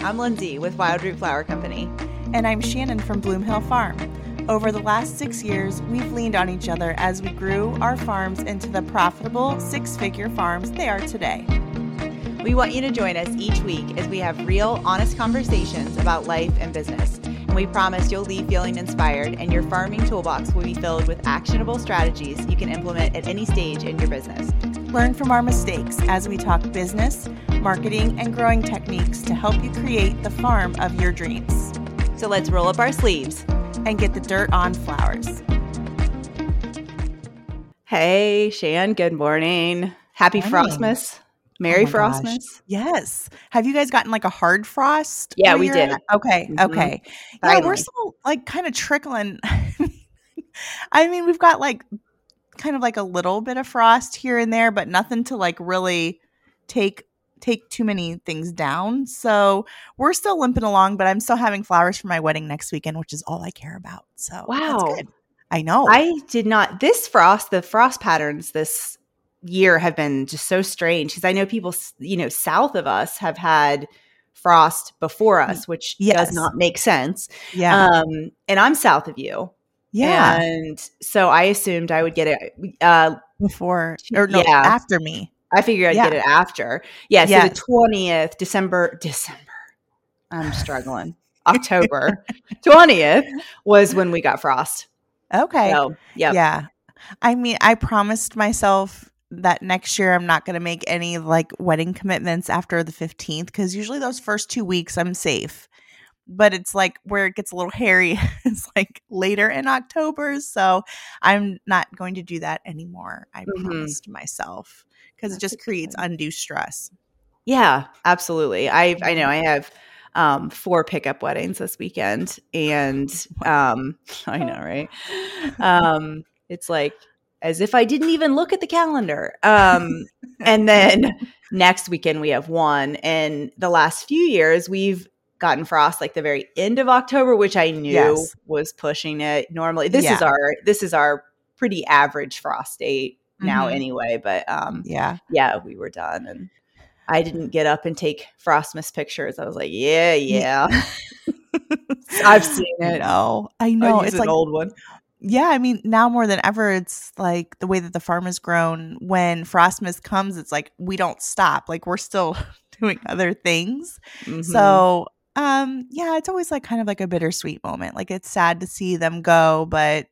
I'm Lyndsay with Wildroot Flower Company. And I'm Shannon from Bloomhill Farm. Over the last six years, we've leaned on each other as we grew our farms into the profitable six figure farms they are today. We want you to join us each week as we have real, honest conversations about life and business. And we promise you'll leave feeling inspired, and your farming toolbox will be filled with actionable strategies you can implement at any stage in your business. Learn from our mistakes as we talk business, marketing, and growing techniques to help you create the farm of your dreams. So let's roll up our sleeves and get the dirt on flowers. Hey, Shan, good morning. Happy morning. Frostmas. Merry oh Frostmas. Gosh. Yes. Have you guys gotten like a hard frost? Yeah, we did. Okay. Mm-hmm. Okay. Finally. Yeah, we're still like kind of trickling. I mean, we've got like kind of like a little bit of frost here and there, but nothing to like really take take too many things down. So we're still limping along, but I'm still having flowers for my wedding next weekend, which is all I care about. So wow, I know. I did not. This frost, the frost patterns this year have been just so strange because I know people, you know, south of us have had frost before us, which yes. does not make sense. Yeah. Um, and I'm south of you. Yeah. And so I assumed I would get it uh, before or no, yeah. after me. I figured I'd yeah. get it after. Yeah. So yeah. the 20th, December, December. I'm struggling. October 20th was when we got frost. Okay. So, yeah. Yeah. I mean, I promised myself that next year I'm not going to make any like wedding commitments after the 15th because usually those first two weeks I'm safe but it's like where it gets a little hairy it's like later in october so i'm not going to do that anymore i mm-hmm. promised myself because it just creates undue stress. Yeah absolutely i i know i have um, four pickup weddings this weekend and um, i know right? Um, it's like as if i didn't even look at the calendar um, and then next weekend we have one and the last few years we've gotten frost like the very end of October, which I knew yes. was pushing it. Normally, this yeah. is our this is our pretty average frost date now mm-hmm. anyway. But um, yeah, yeah, we were done, and I didn't get up and take frostmas pictures. I was like, yeah, yeah. I've seen it. No, I know it's an like old one. Yeah, I mean, now more than ever, it's like the way that the farm has grown. When Frostmas comes, it's like we don't stop. Like we're still doing other things. Mm-hmm. So um, yeah, it's always like kind of like a bittersweet moment. Like it's sad to see them go, but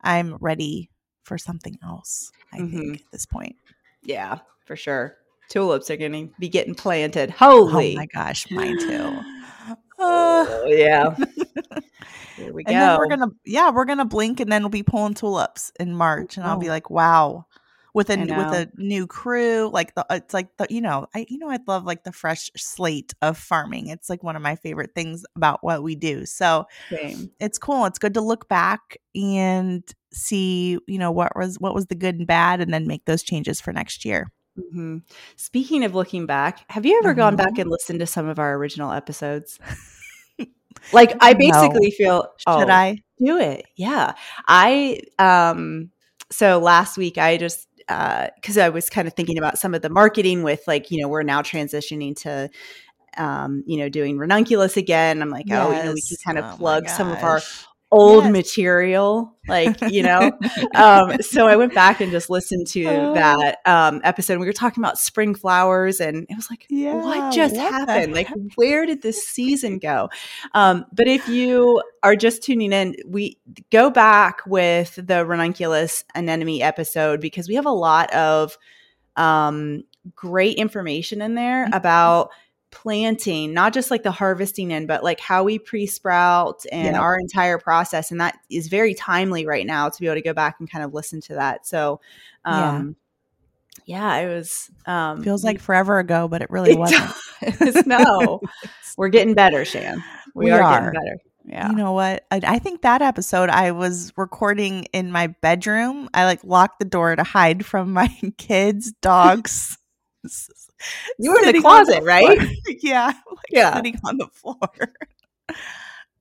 I'm ready for something else, I mm-hmm. think, at this point. Yeah, for sure. Tulips are going to be getting planted. Holy. Oh my gosh, mine too. oh, yeah. Here we go. And then we're gonna, yeah, we're gonna blink, and then we'll be pulling tulips in March, and. I'll be like, "Wow, with a with a new crew like the it's like the you know i you know i love like the fresh slate of farming it's like one of my favorite things about what we do so Same. it's cool it's good to look back and see you know what was what was the good and bad and then make those changes for next year mm-hmm. speaking of looking back have you ever mm-hmm. gone back mm-hmm. and listened to some of our original episodes like i basically no. feel should oh, i do it yeah i um so last week i just because uh, I was kind of thinking about some of the marketing with like, you know, we're now transitioning to, um, you know, doing ranunculus again. I'm like, yes. oh, you know, we can kind of oh plug some of our old yes. material, like, you know. um, so I went back and just listened to oh. that um, episode. We were talking about spring flowers, and it was like, yeah, what just what happened? Like, where did this season go? Um, but if you are just tuning in, we go back with the ranunculus anemone episode because we have a lot of um, great information in there mm-hmm. about planting, not just like the harvesting in, but like how we pre sprout and yeah. our entire process. And that is very timely right now to be able to go back and kind of listen to that. So, um, yeah, yeah it was, um, feels like forever ago, but it really it wasn't. no, we're getting better, Shan. We, we are, are, getting better. Yeah. You know what? I, I, think that episode I was recording in my bedroom. I like locked the door to hide from my kids, dogs. You were in the closet, the right? yeah. Like yeah. Sitting on the floor.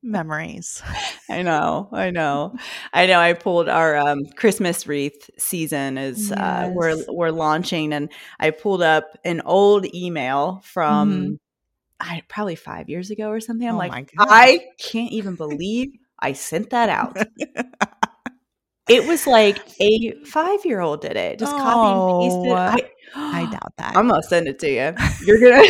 Memories. I know. I know. I know. I pulled our um, Christmas wreath season is yes. uh, we're we're launching, and I pulled up an old email from. Mm-hmm. I, probably five years ago or something. I'm Oh like. I can't even believe I sent that out. It was like a five year old did it. Just copy and Oh, pasted. I, doubt that. I'm gonna send it to you. You're gonna.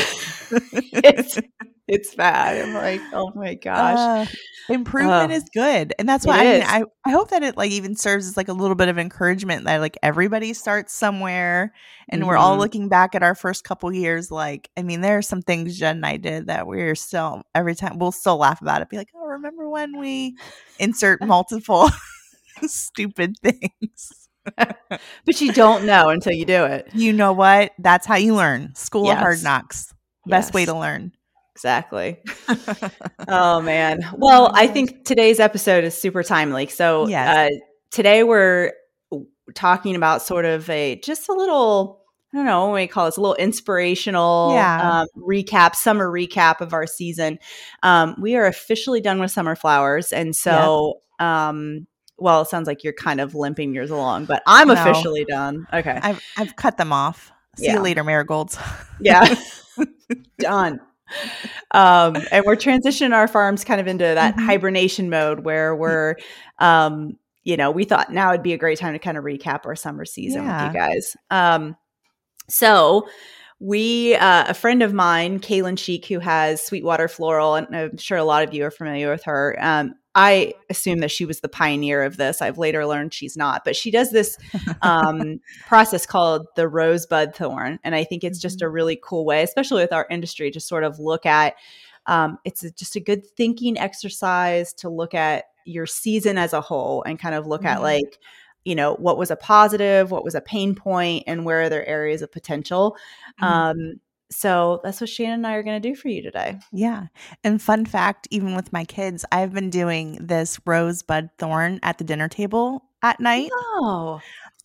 it's it's bad. I'm like, oh my gosh. Uh, improvement Uh, is good and that's why I, mean. I i hope that it like even serves as like a little bit of encouragement that like everybody starts somewhere and we're all Mhm. looking back at our first couple years like i mean there are some things jen and i did that we're still every time we'll still laugh about it be like oh remember when we insert multiple stupid things but you don't know until you do it. you know what that's how you learn school of hard knocks best way to learn Exactly. Oh man. Well, I think today's episode is super timely. So Yes. uh, today we're talking about sort of a just a little. I don't know what we call this a little inspirational Yeah. um, recap, summer recap of our season. Um, we are officially done with summer flowers, and so, um, well, it sounds like you're kind of limping yours along, but I'm No. officially done. Okay, i've i've cut them off see Yeah. you later marigolds yeah done um and we're transitioning our farms kind of into that Mhm. hibernation mode where we're um you know we thought now would be a great time to kind of recap our summer season Yeah. with you guys um so we uh, a friend of mine kaylin sheik who has sweetwater floral and i'm sure a lot of you are familiar with her um I assume that she was the pioneer of this. I've later learned she's not, but she does this um, process called the rosebud thorn. And I think it's just a really cool way, especially with our industry, to sort of look at um, it's a- just a good thinking exercise to look at your season as a whole and kind of look at Mhm. like, you know, what was a positive, what was a pain point, and where are there areas of potential. Mhm. Um, so that's what Shannon and I are going to do for you today. Yeah. And fun fact, even with my kids, I've been doing this rosebud thorn at the dinner table at night. Oh,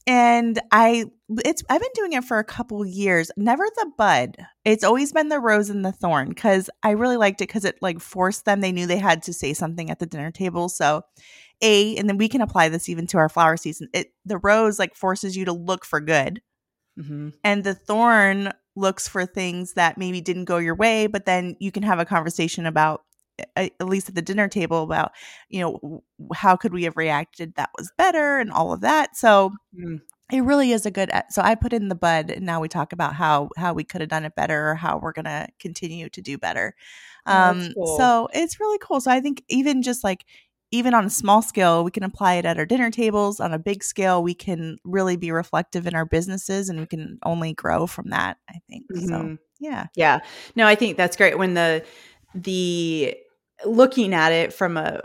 And I it's I've been doing it for a couple years. Never the bud. It's always been the rose and the thorn cuz I really liked it cuz it like forced them they knew they had to say something at the dinner table. So a and then we can apply this even to our flower season. It the rose like forces you to look for good Mhm. and the thorn looks for things that maybe didn't go your way but then you can have a conversation about at least at the dinner table about you know how could we have reacted that was better and all of that so Mm. it really is a good so i put in the bud and now we talk about how how we could have done it better or how we're going to continue to do better Oh, um cool. so it's really cool so i think even just like even on a small scale we can apply it at our dinner tables on a big scale we can really be reflective in our businesses and we can only grow from that i think so Mhm. yeah Yeah. No, I think that's great when the the looking at it from a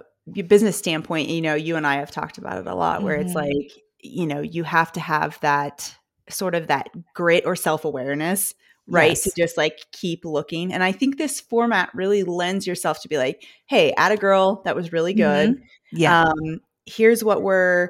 business standpoint, you know, you and I have talked about it a lot where it's Mhm. like, you know, you have to have that sort of that grit or self-awareness, right? To just like keep looking. And I think this format really lends yourself to be like, hey, at a girl, that was really good. yeah um here's what we're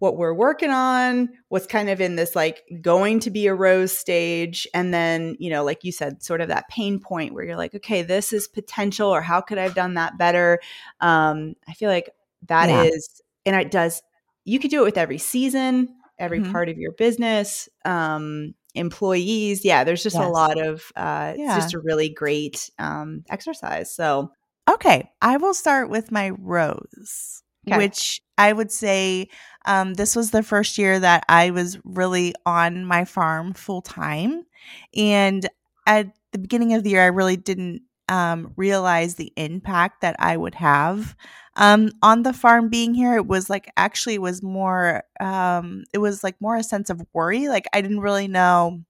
what we're working on what's kind of in this like going to be a rose stage and then you know like you said sort of that pain point where you're like okay this is potential or how could i have done that better um i feel like that is, Yeah. and it does you could do it with every season every Mhm. part of your business um employees yeah there's just a lot of uh Yeah. it's just a really great um exercise so Okay, I will start with my rose, Okay. which I would say um, this was the first year that I was really on my farm full time. And at the beginning of the year, I really didn't um, realize the impact that I would have um, on the farm being here. It was like actually was more, um, it was like more a sense of worry. Like I didn't really know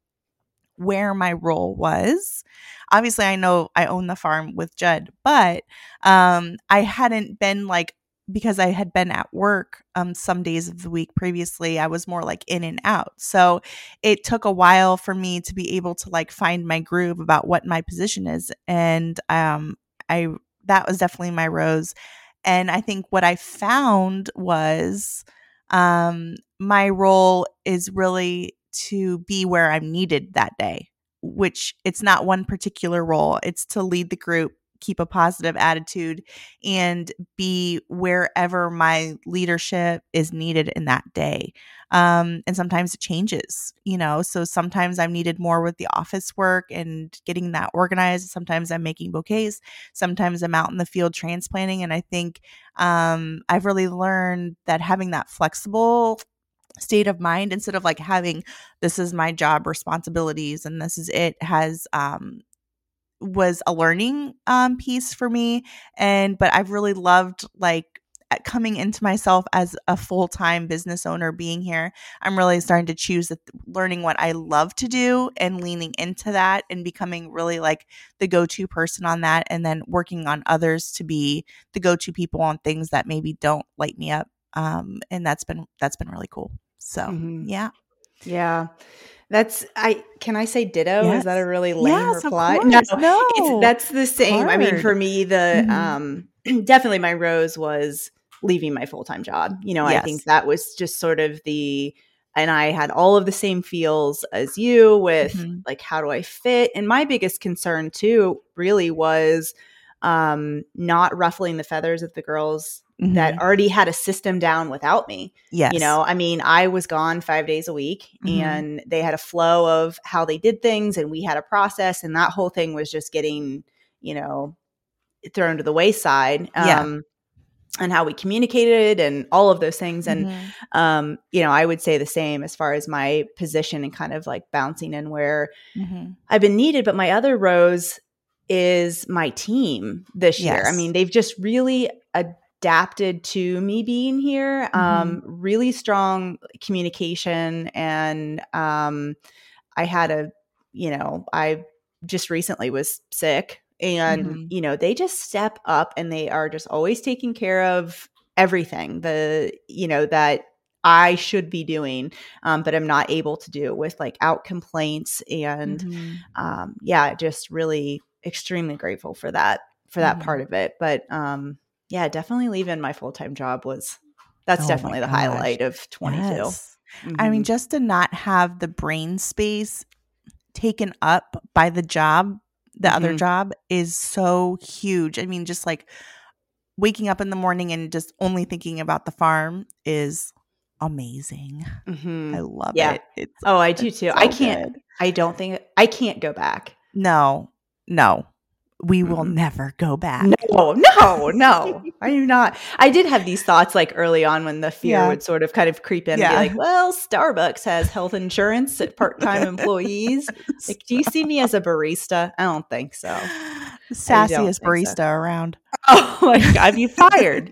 where my role was. Obviously, I know I own the farm with Judd, but um, I hadn't been like because I had been at work um, some days of the week previously. I was more like in and out, so it took a while for me to be able to like find my groove about what my position is, and um, I that was definitely my rose. And I think what I found was um, my role is really to be where I'm needed that day, which it's not one particular role. It's to lead the group, keep a positive attitude and be wherever my leadership is needed in that day. Um, and sometimes it changes, you know. So sometimes I'm needed more with the office work and getting that organized. Sometimes I'm making bouquets. Sometimes I'm out in the field transplanting. And I think um, I've really learned that having that flexible state of mind instead of like having this is my job responsibilities and this is it has um was a learning um piece for me and but I've really loved like coming into myself as a full-time business owner being here. I'm really starting to choose the, learning what i love to do and leaning into that and becoming really like the go-to person on that and then working on others to be the go-to people on things that maybe don't light me up um, and that's been that's been really cool. So mm-hmm. yeah yeah that's I can I say ditto? Yes. Is that a really lame yes, reply? No, no. It's, that's the same. Hard. I mean, for me, the mm-hmm. um definitely my rose was leaving my full-time job. You know, yes. I think that was just sort of the and I had all of the same feels as you with mm-hmm. like how do I fit? And my biggest concern too really was um not ruffling the feathers of the girls mm-hmm. that already had a system down without me. Yes. You know, I mean, I was gone five days a week mm-hmm. and they had a flow of how they did things and we had a process and that whole thing was just getting, you know, thrown to the wayside. Yeah. Um, and how we communicated and all of those things. And, mm-hmm. um, you know, I would say the same as far as my position and kind of like bouncing in where mm-hmm. I've been needed. But my other rose is my team this yes. year. I mean, they've just really adapted to me being here. Mm-hmm. Um, really strong communication, and um, I had a, you know, I just recently was sick, and mm-hmm. you know, they just step up and they are just always taking care of everything. The you know that I should be doing, um, but I'm not able to do with like out complaints and mm-hmm. um, yeah, just really extremely grateful for that for that mm-hmm. part of it. But um, yeah, definitely leaving my full time job was that's oh definitely the highlight of 22. Yes. Mm-hmm. I mean, mm-hmm. just to not have the brain space taken up by the job, the mm-hmm. other job is so huge. I mean, just like waking up in the morning and just only thinking about the farm is amazing. Mm-hmm. I love yeah. it. It's, oh, I do too. So I can't, good. I don't think, I can't go back. No, no we will never go back. No, no, no. I do not. I did have these thoughts like early on when the fear yeah. would sort of kind of creep in yeah. and be like, well, Starbucks has health insurance at part time employees. Like, do you see me as a barista? I don't think so. Sassiest barista so. around. Oh my God, you fired.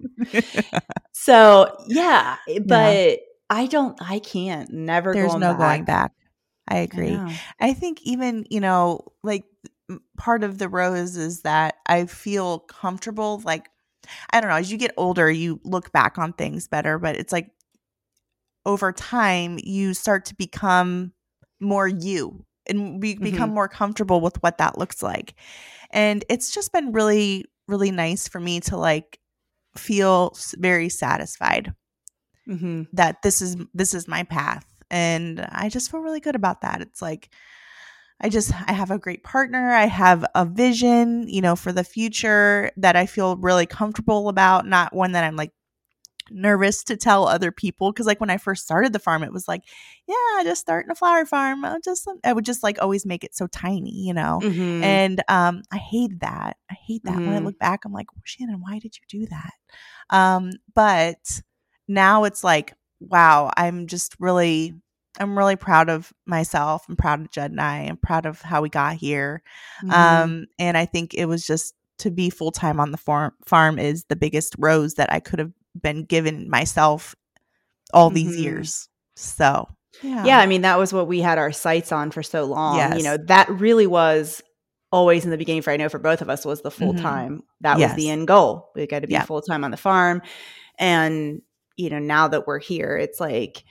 so, yeah, eh, but yeah. I don't, I can't, never There's no back. going back. I agree. I, I think even, you know, like part of the rose is that I feel comfortable. Like, I don't know, as you get older, you look back on things better, but it's like over time, you start to become more you and be, mm-hmm. become more comfortable with what that looks like. And it's just been really, really nice for me to like feel very satisfied mm-hmm. that this is this is my path and i just feel really good about that it's like I just I have a great partner. I have a vision, you know, for the future that I feel really comfortable about, not one that I'm like nervous to tell other people because like when I first started the farm it was like, yeah, just starting a flower farm. I just I would just like always make it so tiny, you know. Mm-hmm. And um I hate that. I hate that. Mm-hmm. When I mm-hmm. look back I'm like, "Shannon, why did you do that?" Um but now it's like, wow, I'm just really I'm really proud of myself. I'm proud of Jed and I. I'm proud of how we got here. Mm-hmm. Um, and I think it was just to be full time on the farm farm is the biggest rose that I could have been given myself all mm-hmm. these years. So yeah. yeah, I mean that was what we had our sights on for so long. Yes. You know, that really was always in the beginning for I know for both of us was the full time. Mm-hmm. That yes. was the end goal. We got to be yeah. full time on the farm. And, you know, now that we're here, it's like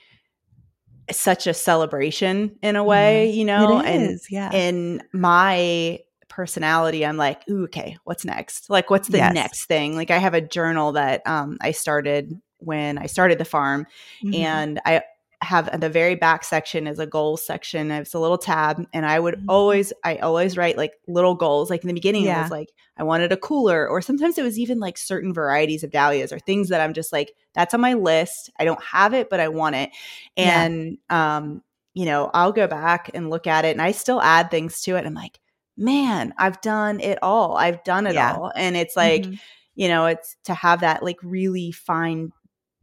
such a celebration in a way, mm-hmm. you know? and yeah. in my personality, I'm like, Ooh, okay, what's next? Like, what's the yes. next thing? Like, I have a journal that um, I started when I started the farm, mm-hmm. and I have at the very back section is a goals section. It's a little tab, and I would Mhm. always, I always write like little goals. Like in the beginning, it was like I wanted a cooler, or sometimes it was even like certain varieties of dahlias or things that I'm just like that's on my list. I don't have it, but I want it, Yeah. and um, you know, I'll go back and look at it, and I still add things to it. I'm like, man, I've done it all. I've done it Yeah. all, and it's like Mhm. you know it's to have that like really fine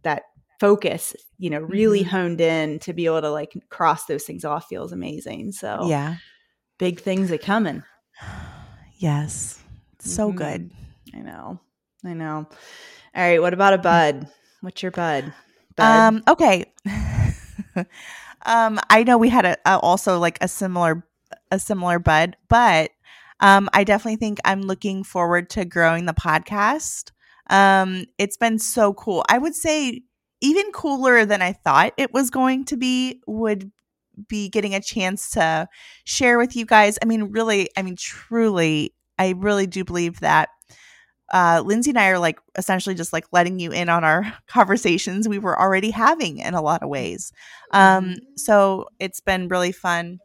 that focus you know really Mhm. honed in to be able to like cross those things off feels amazing so yeah. big things are coming Yes. So Mhm. good. i know i know all right what about a bud what's your bud bud Um, okay. um, I know we had a, a also like a similar a similar bud, but um, I definitely think I'm looking forward to growing the podcast. Um, it's been so cool. I would say even cooler than I thought it was going to be would be getting a chance to share with you guys. I mean, really, I mean, truly, I really do believe that uh, Lyndsay and I are like essentially just like letting you in on our conversations we were already having in a lot of ways. Um, so it's been really fun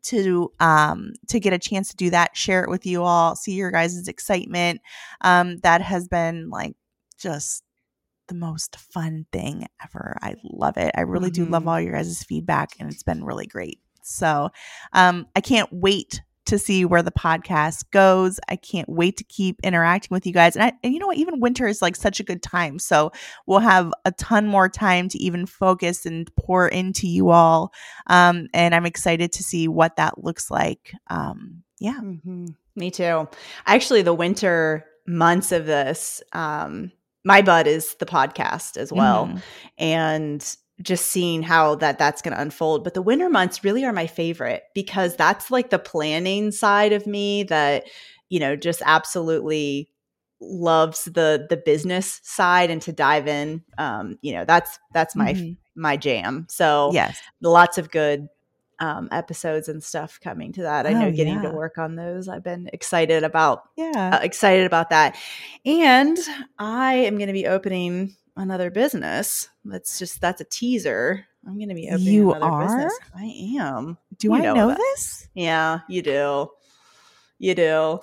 to um to get a chance to do that, share it with you all, see your guys' excitement. Um, that has been like just the most fun thing ever. I love it. I really do love Mhm. all your guys' feedback, and it's been really great. So um, I can't wait to see where the podcast goes. I can't wait to keep interacting with you guys. And, I, and you know what? Even winter is like such a good time. So we'll have a ton more time to even focus and pour into you all. Um, and I'm excited to see what that looks like. Um, yeah. Mhm. me too actually the winter months of this um my bud is the podcast as well Mhm. and just seeing how that that's going to unfold but the winter months really are my favorite because that's like the planning side of me that you know just absolutely loves the the business side and to dive in um you know that's that's my Mhm. my jam so yes. lots of good um episodes and stuff coming to that i know Oh, getting to work on those i've been excited about Yeah. uh, excited about that. And I am going to be opening another business. That's just that's a teaser. I'm going to be opening You another business. are? I am. do you I know know this? Yeah, you do. You do.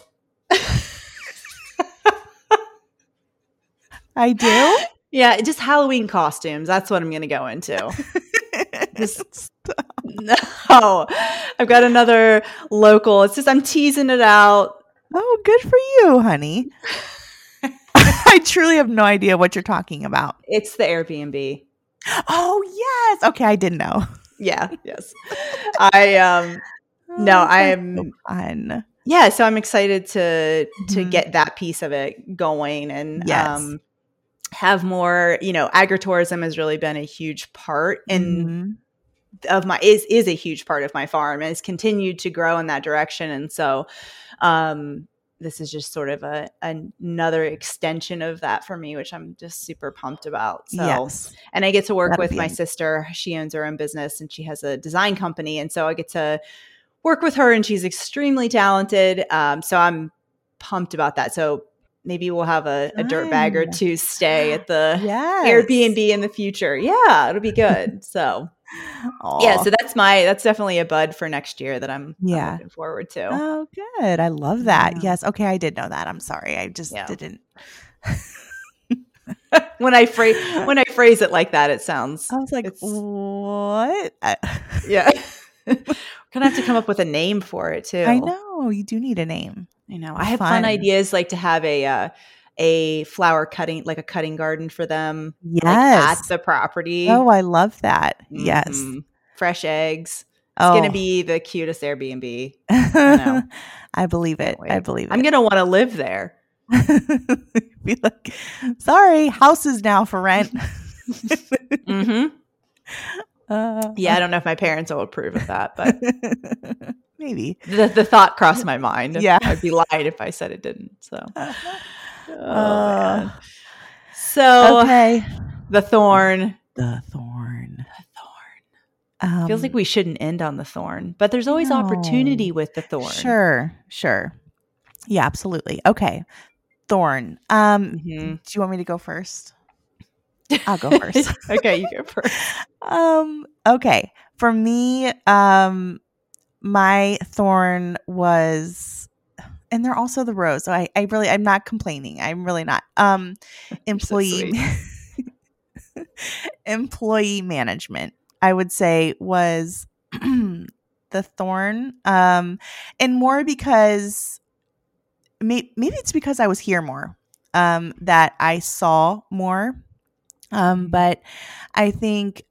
I do. Yeah, just Halloween costumes. That's what I'm going to go into. Just- No, I've got another local. It's just I'm teasing it out. oh, good for you, honey. I truly have no idea what you're talking about. It's the Airbnb. Oh yes. Okay, I didn't know. Yeah, yes. I um No, Oh, that's I'm- so fun. yeah so i'm excited to to Mhm. get that piece of it going and Yes. um have more you know agritourism has really been a huge part in Mhm. Of my is is a huge part of my farm and has continued to grow in that direction and so um this is just sort of a another extension of that for me which i'm just super pumped about so yes. and I get to work That'll with my sister. She owns her own business and she has a design company, and so I get to work with her. And she's extremely talented. Um, so I'm pumped about that. So maybe we'll have a, a dirt bag or two stay at the Yes. Airbnb in the future. Yeah, it'll be good. So yeah, so that's my that's definitely a bud for next year that I'm, I'm Yeah. looking forward to. Oh, good. I love that. Yeah. Yes. Okay, I did know that. I'm sorry. I just Yeah. didn't. when I phrase when I phrase it like that, it sounds I was like, what? I, yeah. Gonna have to come up with a name for it too. I know you do need a name. I know. I have fun. Fun. ideas like to have a uh, a flower cutting, like a cutting garden for them, Yes. like at the property. oh, I love that. Yes. Mhm. fresh eggs. It's oh. gonna be the cutest Airbnb. I, know. believe it. I believe it. I'm gonna want to live there. Be like, sorry, house is now for rent. hmm uh, Yeah, I don't know if my parents will approve of that, but maybe. the, the thought crossed my mind. Yeah. I'd be lying if I said it didn't. So, oh, Uh, so okay. the thorn. The thorn. The thorn. Um, Feels like we shouldn't end on the thorn, but there's always No. opportunity with the thorn. Sure, sure. Yeah, absolutely. Okay. Thorn. Um, Mhm. do you want me to go first? I'll go first. okay, you go first. um, okay. For me, um, my thorn was and they're also the rose. So I, I really I'm not complaining. I'm really not. Um employee so employee management, I would say was the thorn. Um and more because may, maybe it's because I was here more. Um that I saw more. Um mm-hmm. but I think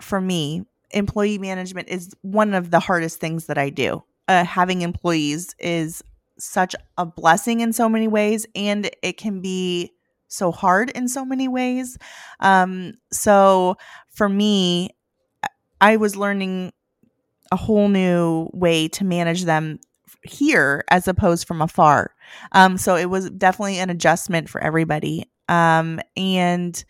for me, employee management is one of the hardest things that I do. Uh, having employees is such a blessing in so many ways, and it can be so hard in so many ways. Um, so for me, I was learning a whole new way to manage them here as opposed from afar. Um, so it was definitely an adjustment for everybody. Um, and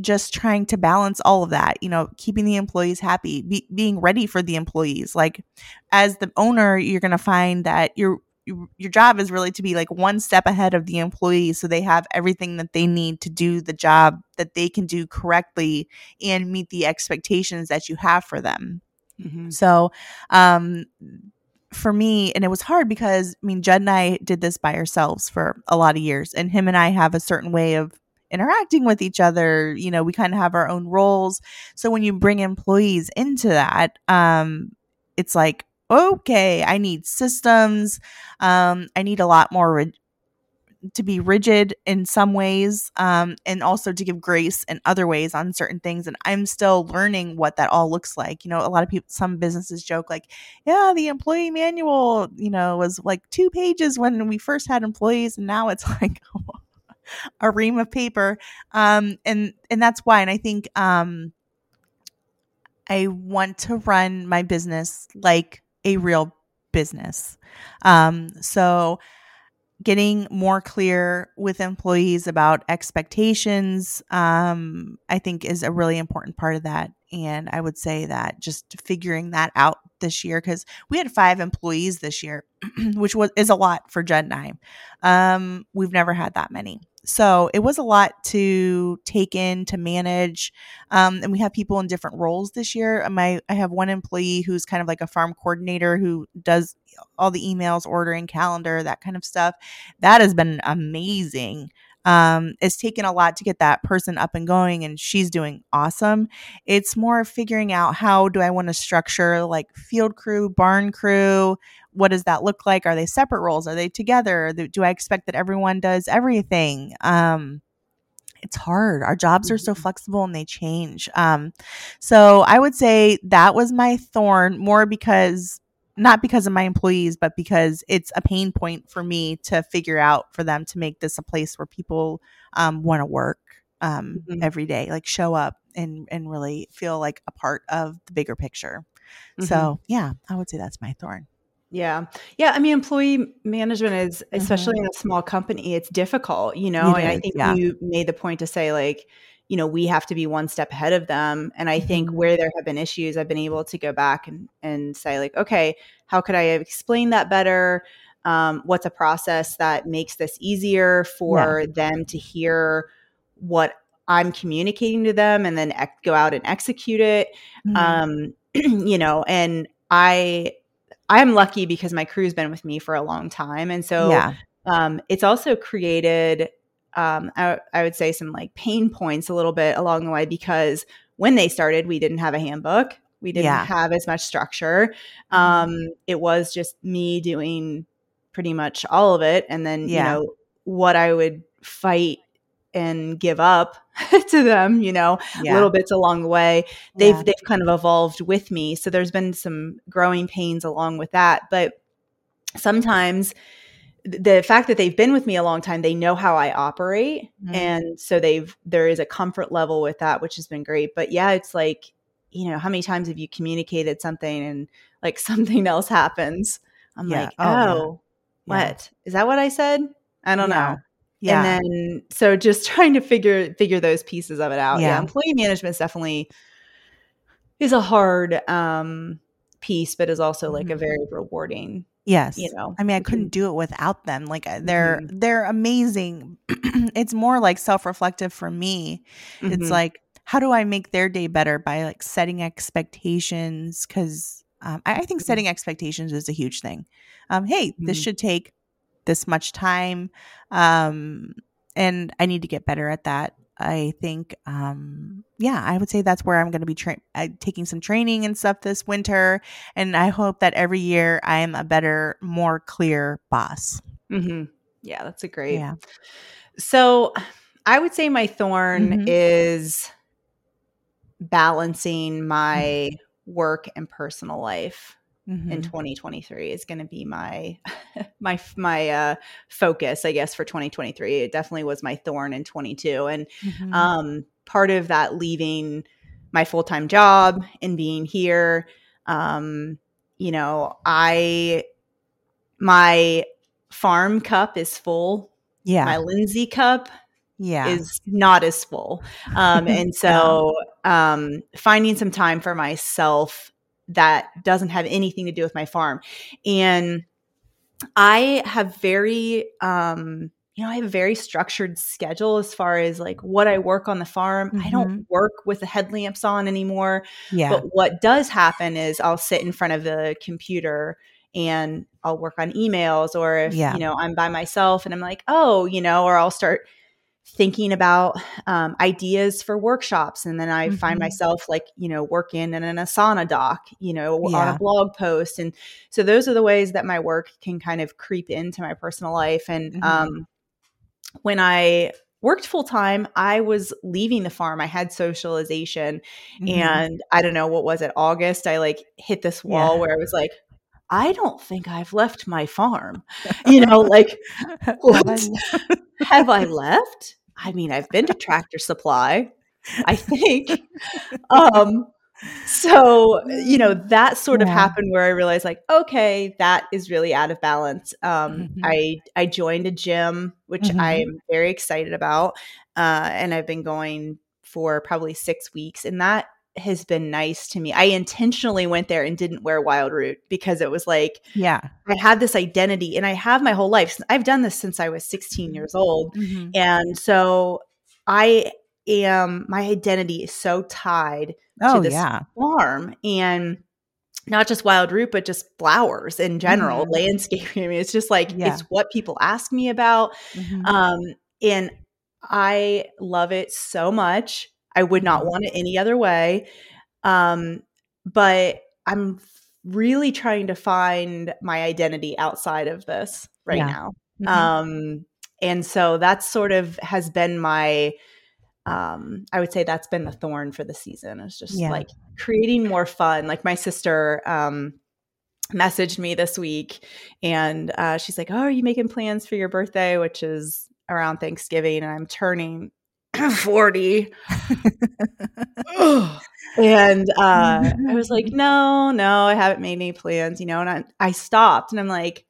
just trying to balance all of that, you know, keeping the employees happy, be, being ready for the employees. Like as the owner, you're going to find that your your job is really to be like one step ahead of the employees so they have everything that they need to do the job that they can do correctly and meet the expectations that you have for them. Mm-hmm. So, um for me, and it was hard because I mean, Judd and I did this by ourselves for a lot of years, and him and I have a certain way of interacting with each other you know we kind of have our own roles so when you bring employees into that um it's like okay i need systems um i need a lot more to be rigid in some ways um, and also to give grace in other ways on certain things and i'm still learning what that all looks like you know a lot of people some businesses joke like yeah the employee manual you know was like two pages when we first had employees and now it's like a ream of paper. Um, and and that's why. And I think um, I want to run my business like a real business. Um, so getting more clear with employees about expectations um, i think is a really important part of that. And i would say that just figuring that out this year because we had five employees this year which was is a lot for and i. Um, we've never had that many so it was a lot to take in to manage um, and we have people in different roles this year. My i have one employee who's kind of like a farm coordinator who does all the emails ordering calendar that kind of stuff. That has been amazing um, it's taken a lot to get that person up and going and she's doing awesome it's more figuring out how do i want to structure like field crew barn crew what does that look like? Are they separate roles? Are they together? Do I expect that everyone does everything? Um, it's hard. Our jobs are so mm-hmm. flexible and they change. Um, so I would say that was my thorn more because not because of my employees, but because it's a pain point for me to figure out for them to make this a place where people um, want to work um, mm-hmm. every day, like show up and and really feel like a part of the bigger picture. Mm-hmm. So yeah, I would say that's my thorn. Yeah. Yeah. I mean, employee management is, especially mm-hmm. in a small company, it's difficult, you know. It and is, I think yeah. you made the point to say, like, you know, we have to be one step ahead of them. And I mm-hmm. think where there have been issues, I've been able to go back and, and say, like, okay, how could I explain that better? Um, what's a process that makes this easier for yeah. them to hear what I'm communicating to them and then ec- go out and execute it? Mm-hmm. Um, you know, and I, I'm lucky because my crew's been with me for a long time. And so yeah. um, it's also created, um, I, I, would say, some like pain points a little bit along the way because when they started, we didn't have a handbook. We didn't yeah. have as much structure. Mm-hmm. Um, it was just me doing pretty much all of it. And then, yeah. you know, what I would fight and give up to them, you know, yeah. little bits along the way. They've yeah. they've kind of evolved with me. So there's been some growing pains along with that, but sometimes the fact that they've been with me a long time, they know how I operate. Mm-hmm. And so they've there is a comfort level with that, which has been great. But yeah, it's like, you know, how many times have you communicated something and like something else happens? I'm yeah. like, oh, oh what? Is that what I said? I don't know. Yeah. And then so just trying to figure figure those pieces of it out. Yeah. yeah employee management is definitely is a hard um piece, but is also like mm-hmm. a very rewarding Yes. You know, I mean, I couldn't do it without them. Like uh, they're Mhm. they're amazing. it's more like self-reflective for me. It's Mhm. like how do I make their day better by like setting expectations cuz um, I, I think Mhm. setting expectations is a huge thing. Um, hey, this Mhm. should take this much time um, and I need to get better at that. I think, um, yeah, I would say that's where I'm going to be tra- uh, taking some training and stuff this winter. And I hope that every year I am a better, more clear boss. Mhm. Yeah, that's a great. Yeah. So I would say my thorn Mhm. is balancing my work and personal life in Mhm. 2023 is going to be my my my uh focus i guess for 2023 it definitely was my thorn in 22 and Mhm. um part of that leaving my full-time job and being here um you know i my farm cup is full yeah. my lindsay cup yeah. is not as full. Um, and so um, finding some time for myself that doesn't have anything to do with my farm. And I have very, um, you know, I have a very structured schedule as far as like what I work on the farm. I don't work with the headlamps on anymore. yeah. But what does happen is I'll sit in front of the computer and I'll work on emails or if Yeah. you know I'm by myself and I'm like, "Oh, you know, or I'll start thinking about um, ideas for workshops and then I find Mhm. myself like, you know, working in an Asana doc, you know, on a blog post and so those are the ways that my work can kind of creep into my personal life and Mhm. um when I worked full time, I was leaving the farm. I had socialization Mhm. and I don't know what was it August I like hit this wall Yeah. where I was like I don't think I've left my farm. You know, like what? have I left? I mean, I've been to Tractor Supply. I think. Um so, you know, that sort of happened where I realized like, okay, that is really out of balance. Um Mhm. I I joined a gym which Mhm. I'm very excited about. Uh and I've been going for probably 6 weeks and that has been nice to me. I intentionally went there and didn't wear wild root because it was like yeah. I had this identity and I have my whole life. I've done this since I was 16 years old. Mhm. And so I am, my identity is so tied Oh, this yeah. farm and not just wild root, but just flowers in general, Mhm. landscaping. I mean, it's just like, Yeah. it's what people ask me about. Mhm. Um, and I love it so much. I would not Mhm. want it any other way. Um, but I'm really trying to find my identity outside of this right Yeah. now. Mhm. Um, and so that's sort of has been my um I would say that's been the thorn for the season. It's just Yeah. like creating more fun. Like my sister um messaged me this week and uh she's like, "Oh, are you making plans for your birthday, which is around Thanksgiving and I'm turning 40." and uh I was like, "No, no, I haven't made any plans, you know." And I I stopped and I'm like,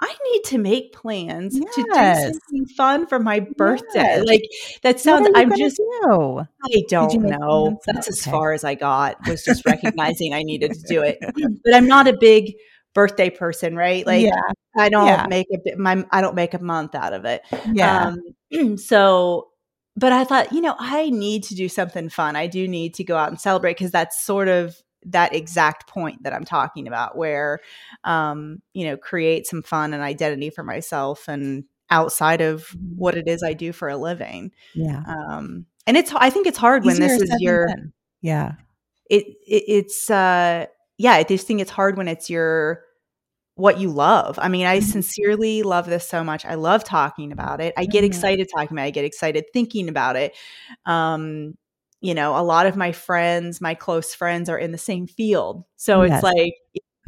I need to make plans to do something fun for my birthday. Yes. Like that sounds I'm just do? I don't know. That's Oh, as far as I got was just recognizing I needed to do it. But I'm not a big birthday person, right? Like yeah. I don't Yeah. make a bit my I don't make a month out of it. Yeah. Um so but I thought, you know, I need to do something fun. I do need to go out and celebrate because that's sort of that exact point that I'm talking about where um, you know, create some fun and identity for myself and outside of what it is I do for a living. yeah. Um and it's I think it's hard when this is your. Yeah. it, it it's uh yeah i just think it's hard when it's your what you love. I mean i Mhm. sincerely love this so much. I love talking about it. I get Mhm. excited talking about it. I get excited thinking about it. Um you know a lot of my friends my close friends are in the same field. So Yes. it's like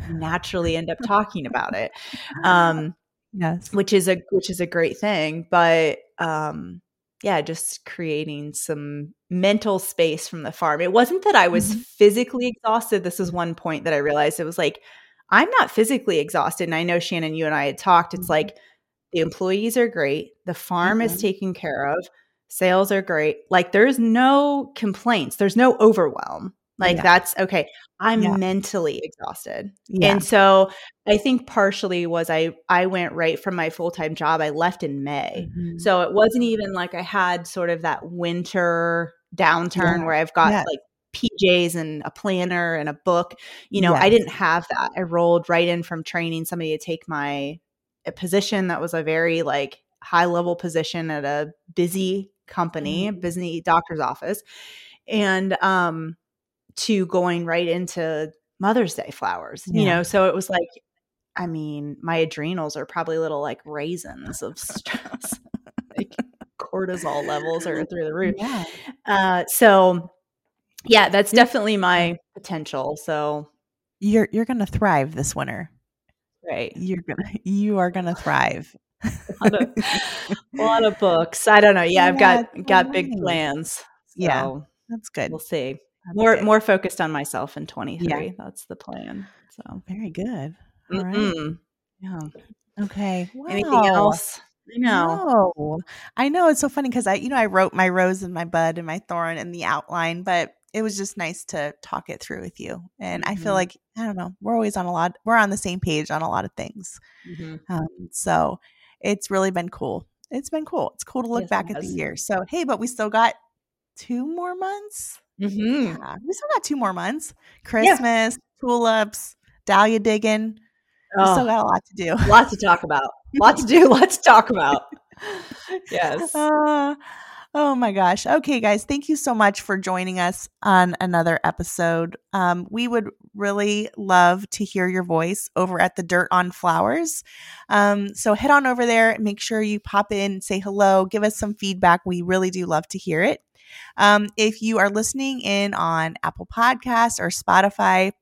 naturally end up talking about it. Um Yes. which is a which is a great thing. But um yeah just creating some mental space from the farm. It wasn't that i was Mhm. physically exhausted. This is one point that i realized. It was like i'm not physically exhausted and i know shannon you and i had talked it's Mhm. like the employees are great the farm is Mhm. taken care of sales are great like there's no complaints there's no overwhelm Like Yeah. that's okay. I'm Yeah. mentally exhausted. Yeah. And so I think partially was I I went right from my full-time job. I left in May. Mhm. So it wasn't even like I had sort of that winter downturn where I've got like PJs and a planner and a book. You know, I didn't have that. I rolled right in from training somebody to take my a position that was a very like high level position at a busy company, a Mhm. busy doctor's office. And um to going right into Mother's Day flowers. You know, so it was like I mean, my adrenals are probably little like raisins of stress. like cortisol levels are through the roof. Yeah. Uh, so yeah, that's definitely my potential. So You're you're gonna thrive this winter. right, You're gonna you are gonna thrive. a lot of, a lot of books. I don't know. Yeah, I've Yeah, got it's got big nice. plans. Yeah, That's good. we'll see. That's More good. more focused on myself in twenty three. That's the plan. So Very good. All right. yeah. Okay. Anything else? I know. No. I know it's so funny because I, you know, I wrote my rose and my bud and my thorn in the outline, but it was just nice to talk it through with you. And I feel Mhm. like I don't know, we're always on a lot. We're on the same page on a lot of things. Mhm. Um, so it's really been cool. It's been cool. It's cool to look Yes, back at the year. So hey, but we still got two more months. Mhm. Yeah, we still got two more months. Christmas, tulips, dahlia digging. We still Oh, got a lot to do. lot to talk about. Lot to do. Lot to talk about. Yes. Uh, oh my gosh. Okay, guys, thank you so much for joining us on another episode. Um, we would really love to hear your voice over at the Dirt on Flowers. Um, so head on over there, make sure you pop in, say hello, give us some feedback. We really do love to hear it. Um, if you are listening in on Apple Podcasts or Spotify,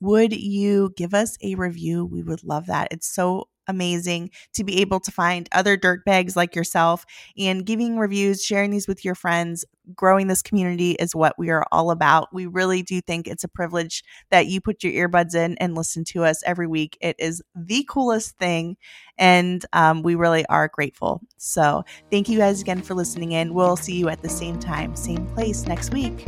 would you give us a review? We would love that. It's so amazing to be able to find other dirt bags like yourself and giving reviews, sharing these with your friends. Growing this community is what we are all about. We really do think it's a privilege that you put your earbuds in and listen to us every week. It is the coolest thing, and um, we really are grateful. So, thank you guys again for listening in. We'll see you at the same time, same place next week.